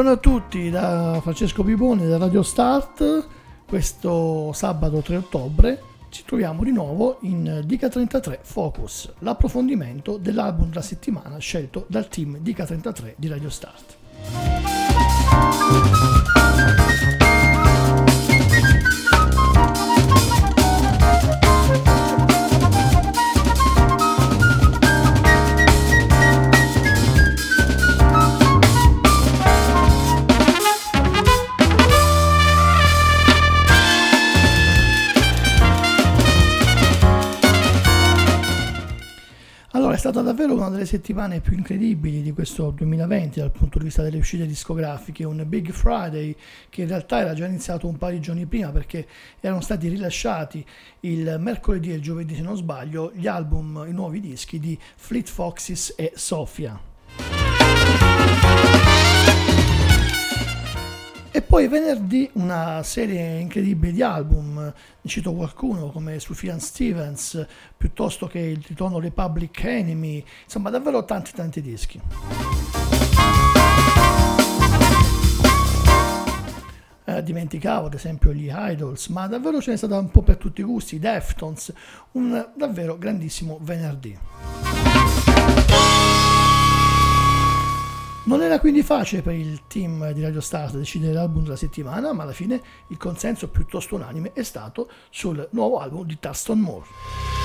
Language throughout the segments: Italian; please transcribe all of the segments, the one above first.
Buongiorno a tutti da Francesco Pipone da Radio Start. Questo sabato 3 ottobre ci troviamo di nuovo in Dica 33 Focus, l'approfondimento dell'album della settimana scelto dal team Dica 33 di Radio Start. Davvero una delle settimane più incredibili di questo 2020 dal punto di vista delle uscite discografiche, un Big Friday che in realtà era già iniziato un paio di giorni prima perché erano stati rilasciati il mercoledì e giovedì se non sbaglio gli album, i nuovi dischi di Fleet Foxes e Sofia. E poi venerdì una serie incredibile di album, ne cito qualcuno come Sufjan Stevens, piuttosto che il ritorno dei Public Enemy, insomma davvero tanti tanti dischi. Eh, dimenticavo ad esempio gli Idols, ma davvero ce n'è stata un po' per tutti i gusti, i Deftones, un davvero grandissimo venerdì. Non era quindi facile per il team di Radio Stars decidere l'album della settimana, ma alla fine il consenso piuttosto unanime è stato sul nuovo album di Thurston Moore.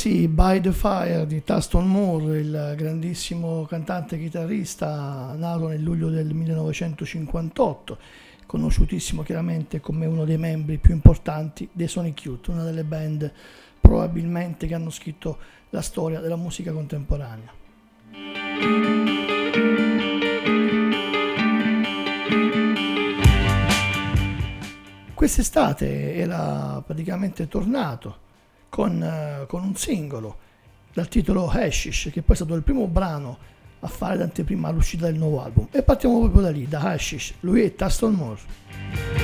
Sì, By the Fire di Tuston Moore, il grandissimo cantante e chitarrista nato nel luglio del 1958, conosciutissimo chiaramente come uno dei membri più importanti dei Sonic Youth, una delle band probabilmente che hanno scritto la storia della musica contemporanea. Quest'estate era praticamente tornato con, eh, con un singolo dal titolo Hashish, che poi è stato il primo brano a fare d'anteprima all'uscita del nuovo album. E partiamo proprio da lì, da Hashish. Lui è Taston Moore.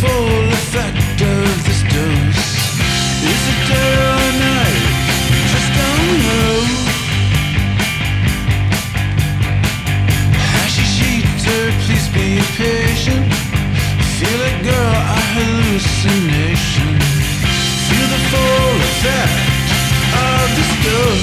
full effect of this dose. Is it day or night? Just don't know. Hashish eater, please be patient. Feel it, girl, a hallucination. Feel the full effect of this dose.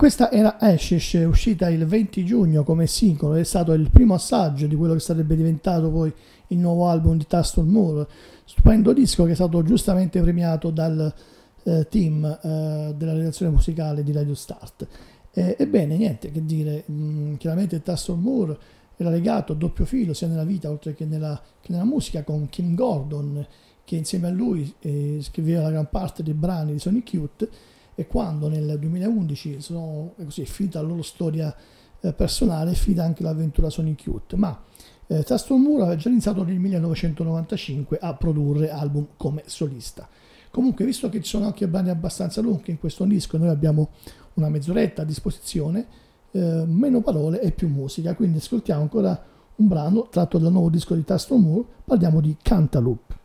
Questa era Ashes, uscita il 20 giugno come singolo, è stato il primo assaggio di quello che sarebbe diventato poi il nuovo album di Taston Moore, stupendo disco che è stato giustamente premiato dal eh, team eh, della redazione musicale di Radio Start. Eh, ebbene, niente che dire, mh, mm, chiaramente Taston Moore era legato a doppio filo sia nella vita oltre che nella, che nella musica con Kim Gordon, che insieme a lui eh, scriveva la gran parte dei brani di Sonic Youth e quando nel 2011 sono così, finita la loro storia eh, personale, è finita anche l'avventura Sonic Youth, ma eh, Moore aveva già iniziato nel 1995 a produrre album come solista. Comunque, visto che ci sono anche brani abbastanza lunghi in questo disco, noi abbiamo una mezz'oretta a disposizione, eh, meno parole e più musica, quindi ascoltiamo ancora un brano tratto dal nuovo disco di Taston Moore, parliamo di Cantaloupe.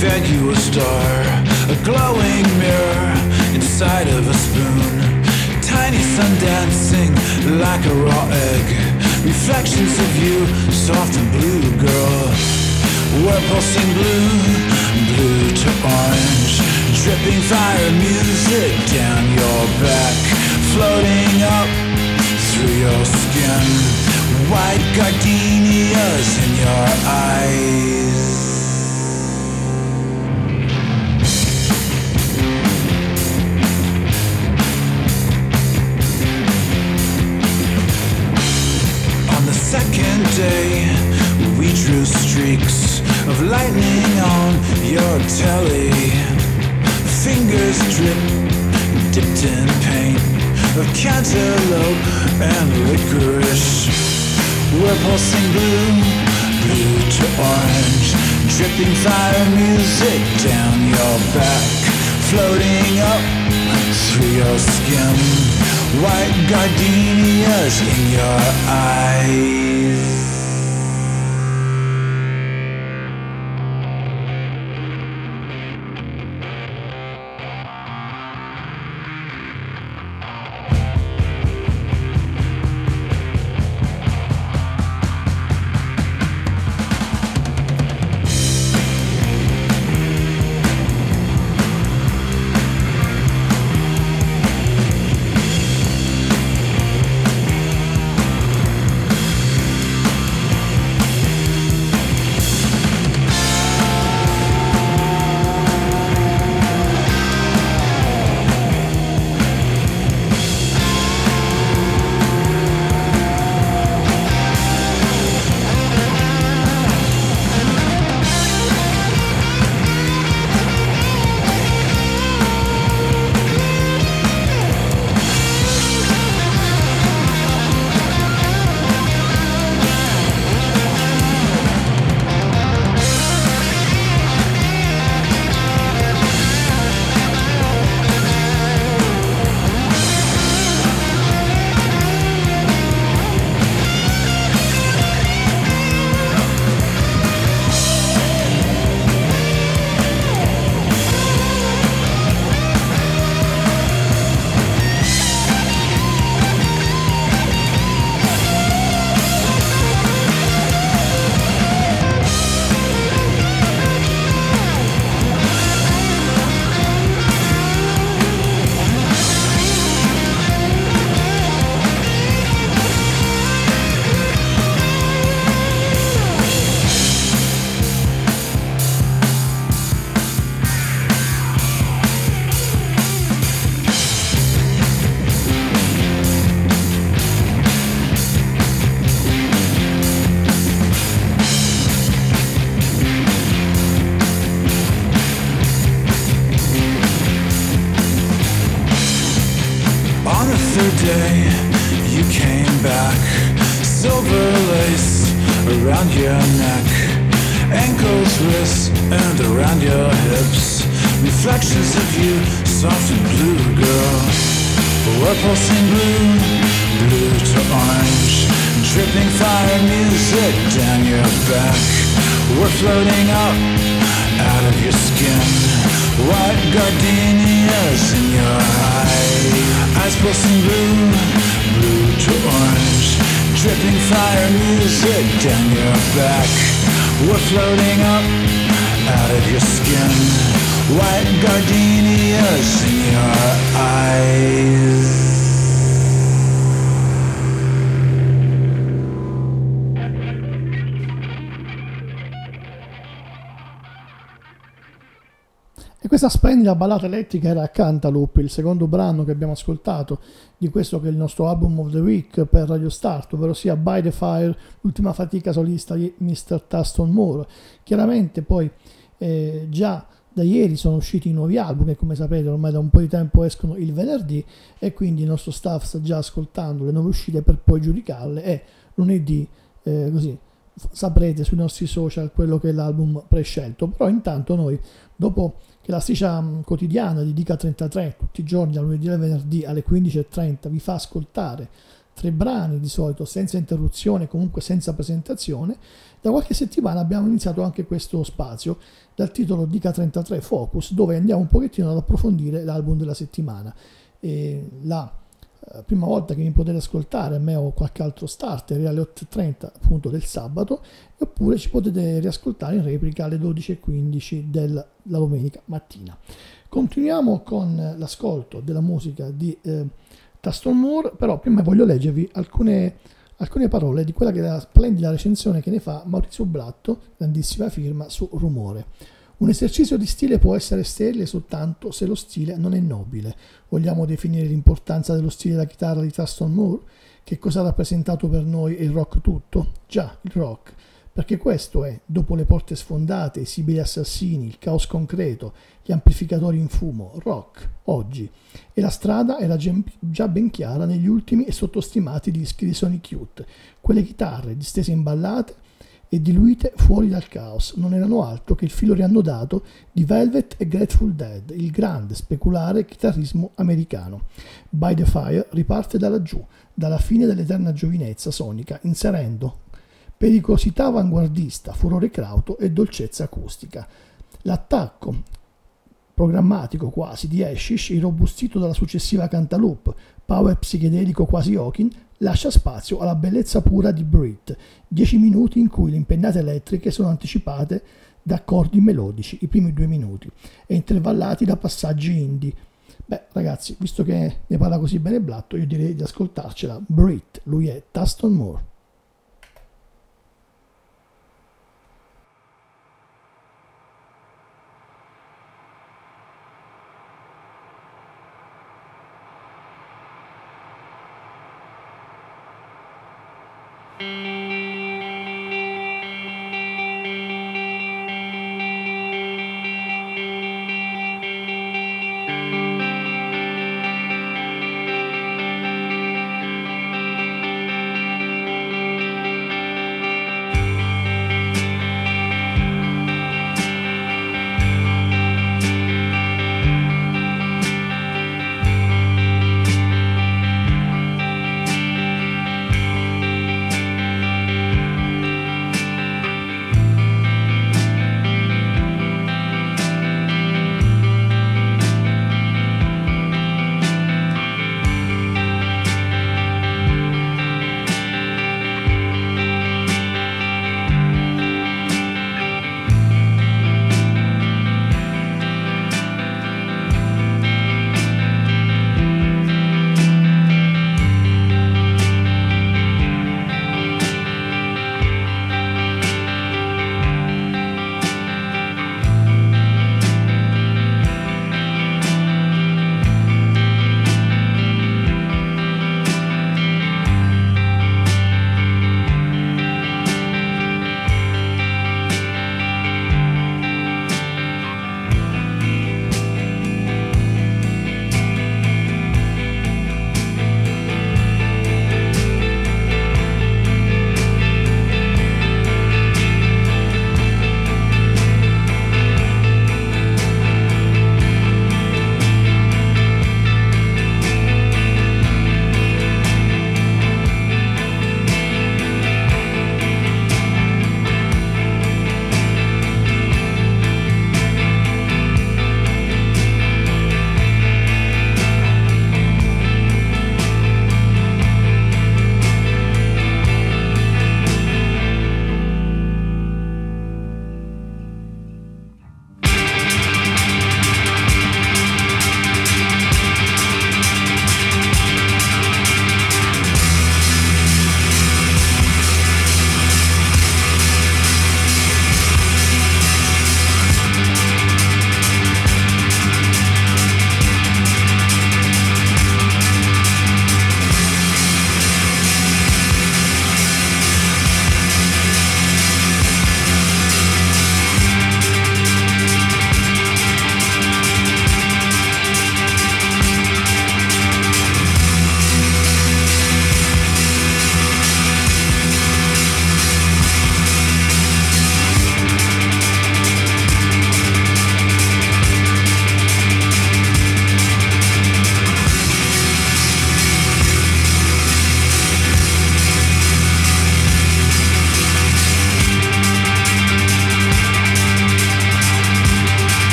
Fed you a star, a glowing mirror inside of a spoon. Tiny sun dancing like a raw egg. Reflections of you, soft and blue, girl. We're pulsing blue, blue to orange. Dripping fire music down your back, floating up through your skin. White gardenias in your eyes. Day we drew streaks of lightning on your telly. Fingers drip, dipped in paint of cantaloupe and licorice. We're pulsing blue, blue to orange, dripping fire music down your back, floating up through your skin white gardenias in your eyes. Music down your back. We're floating up out of your skin. White gardenias in your eyes. Questa splendida ballata elettrica era Cantaloupe, il secondo brano che abbiamo ascoltato di questo che è il nostro album of the week per Radio Start, ovvero sia By the Fire, l'ultima fatica solista di Mr. Tuston Moore. Chiaramente poi eh, già da ieri sono usciti i nuovi album che come sapete ormai da un po' di tempo escono il venerdì e quindi il nostro staff sta già ascoltando le nuove uscite per poi giudicarle e lunedì eh, così saprete sui nostri social quello che è l'album prescelto però intanto noi dopo che la striscia mm, quotidiana di Dica 33 tutti i giorni dal lunedì al venerdì alle 15.30 vi fa ascoltare tre brani di solito senza interruzione comunque senza presentazione. Da qualche settimana abbiamo iniziato anche questo spazio dal titolo Dica 33 Focus dove andiamo un pochettino ad approfondire l'album della settimana. E la eh, prima volta che mi potete ascoltare a me o qualche altro starter alle 8.30 appunto del sabato oppure ci potete riascoltare in replica alle 12.15 della domenica mattina. Continuiamo con l'ascolto della musica di eh, Taston Moore però prima voglio leggervi alcune, alcune parole di quella che è la splendida recensione che ne fa Maurizio Blatto grandissima firma su Rumore un esercizio di stile può essere sterile soltanto se lo stile non è nobile. Vogliamo definire l'importanza dello stile della chitarra di Tuston Moore? Che cosa ha rappresentato per noi il rock tutto? Già, il rock. Perché questo è, dopo le porte sfondate, i sibili assassini, il caos concreto, gli amplificatori in fumo, rock, oggi. E la strada era già ben chiara negli ultimi e sottostimati dischi di Sonic Youth. Quelle chitarre distese in ballate e diluite fuori dal caos non erano altro che il filo riannodato di Velvet e Grateful Dead, il grande speculare chitarrismo americano. By the Fire riparte da laggiù, dalla fine dell'eterna giovinezza sonica, inserendo pericolosità avanguardista, furore crauto e dolcezza acustica. L'attacco programmatico quasi di Ashish, irrobustito dalla successiva Cantaloupe, power psichedelico quasi Hawking, lascia spazio alla bellezza pura di Brit, dieci minuti in cui le impennate elettriche sono anticipate da accordi melodici, i primi due minuti, e intervallati da passaggi indie. Beh, ragazzi, visto che ne parla così bene Blatto, io direi di ascoltarcela. Brit, lui è Tuston Moore.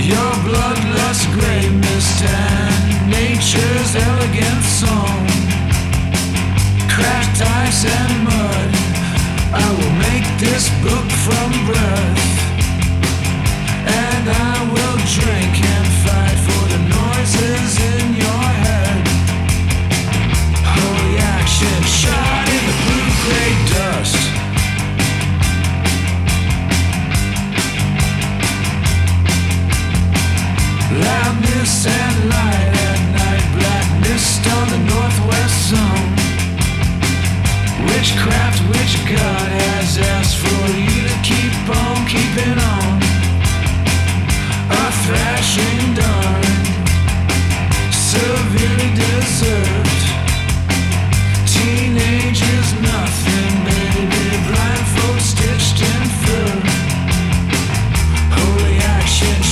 Your bloodless gray mist and nature's elegant song. Cracked ice and mud. I will make this book from breath. And I will drink and fight for the noises in your Loudness and at night, black mist on the northwest zone. Witchcraft, which God has asked for you to keep on keeping on. A thrashing dawn, severely deserved. Teenagers, nothing, baby. Blindfold stitched in fur. Holy action,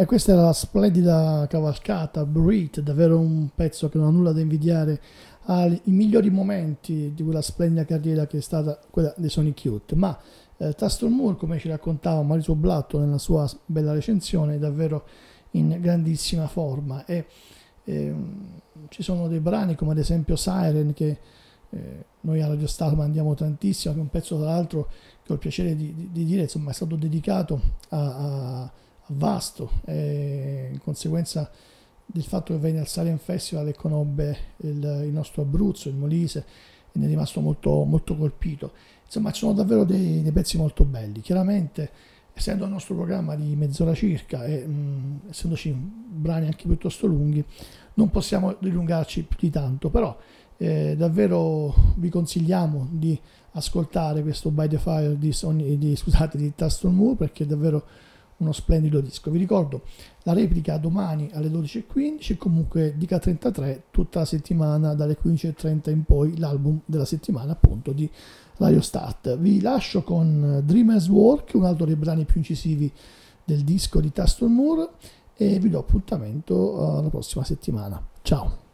E questa era la splendida cavalcata, Breed, davvero un pezzo che non ha nulla da invidiare ai migliori momenti di quella splendida carriera che è stata quella dei Sonic Youth. Ma eh, Taston Moore, come ci raccontava Maurizio Blatto nella sua bella recensione, è davvero in grandissima forma. E eh, ci sono dei brani come ad esempio Siren che eh, noi a Radio Star mandiamo tantissimo, che è un pezzo tra l'altro che ho il piacere di, di, di dire, insomma è stato dedicato a, a vasto e in conseguenza del fatto che venne al Silent Festival e conobbe il, il, nostro Abruzzo, il Molise e ne è rimasto molto, molto colpito. Insomma, ci sono davvero dei, dei, pezzi molto belli. Chiaramente, essendo il nostro programma di mezz'ora circa e mh, essendoci brani anche piuttosto lunghi, non possiamo dilungarci più di tanto, però eh, davvero vi consigliamo di ascoltare questo By the Fire di, Sony, di, scusate, di Taston Moore perché è davvero uno splendido disco. Vi ricordo la replica domani alle 12.15 e comunque Dica 33 tutta la settimana dalle 15.30 in poi l'album della settimana appunto di Radio Start. Vi lascio con Dreamers Work, un altro dei brani più incisivi del disco di Taston Moore e vi do appuntamento alla prossima settimana. Ciao!